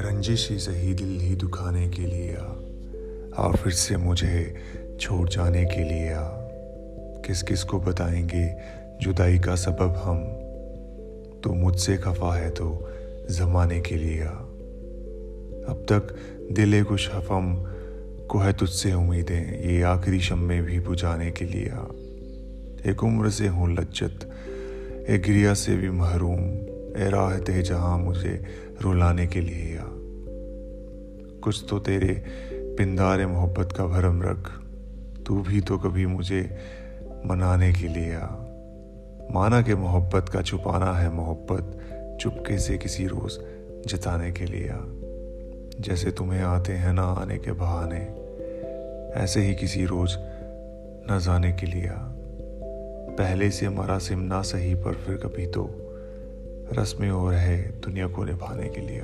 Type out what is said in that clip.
रंजिश ही सही दिल ही दुखाने के लिए आ। और फिर से मुझे छोड़ जाने के लिए आ। किस किस को बताएँगे जुदाई का सबब हम? तो मुझसे खफा है तो जमाने के लिए आ। अब तक दिले कुछ हफम को है तुझसे उम्मीदें, ये आखिरी शम्मे भी बुझाने के लिए आ। एक उम्र से हूँ लज्जत, एक गिरिया से भी महरूम। ए राहते जहाँ मुझे रुलाने के लिए आ कुछ तो तेरे पिंदारे मोहब्बत का भरम रख, तू भी तो कभी मुझे मनाने के लिए आ माना के मोहब्बत का छुपाना है मोहब्बत, चुपके से किसी रोज़ जताने के लिए आ जैसे तुम्हें आते हैं ना आने के बहाने, ऐसे ही किसी रोज़ न जाने के लिए आ पहले से हमारा सिम ना सही पर फिर कभी तो रस्में और है दुनिया को निभाने के लिए।